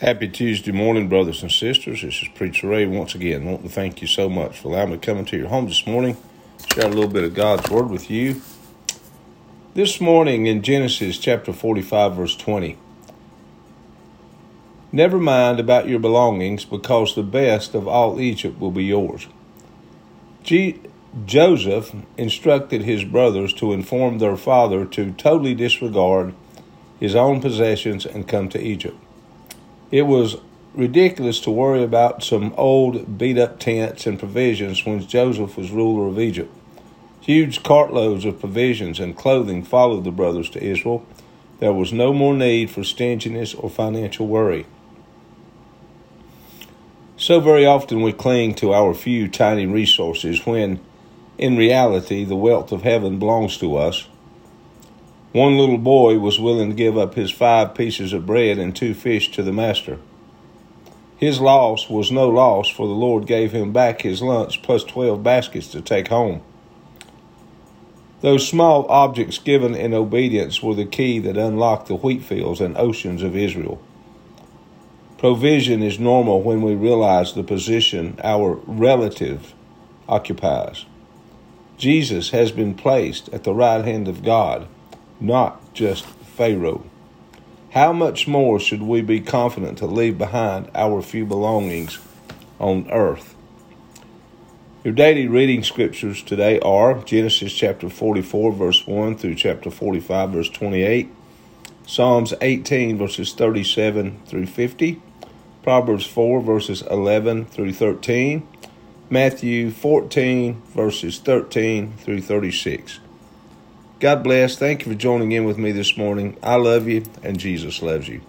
Happy Tuesday morning, brothers and sisters. This is Preacher Ray once again. I want to thank you so much for allowing me to come into your home this morning, share a little bit of God's Word with you. This morning in Genesis chapter 45, verse 20. Never mind about your belongings, because the best of all Egypt will be yours. G- Joseph instructed his brothers to inform their father to totally disregard his own possessions and come to Egypt. It was ridiculous to worry about some old beat up tents and provisions when Joseph was ruler of Egypt. Huge cartloads of provisions and clothing followed the brothers to Israel. There was no more need for stinginess or financial worry. So very often we cling to our few tiny resources when, in reality, the wealth of heaven belongs to us. One little boy was willing to give up his five pieces of bread and two fish to the master. His loss was no loss, for the Lord gave him back his lunch plus twelve baskets to take home. Those small objects given in obedience were the key that unlocked the wheat fields and oceans of Israel. Provision is normal when we realize the position our relative occupies. Jesus has been placed at the right hand of God not just Pharaoh. How much more should we be confident to leave behind our few belongings on earth? Your daily reading scriptures today are Genesis chapter 44, verse 1 through chapter 45, verse 28, Psalms 18, verses 37 through 50, Proverbs 4, verses 11 through 13, Matthew 14, verses 13 through 36. God bless. Thank you for joining in with me this morning. I love you, and Jesus loves you.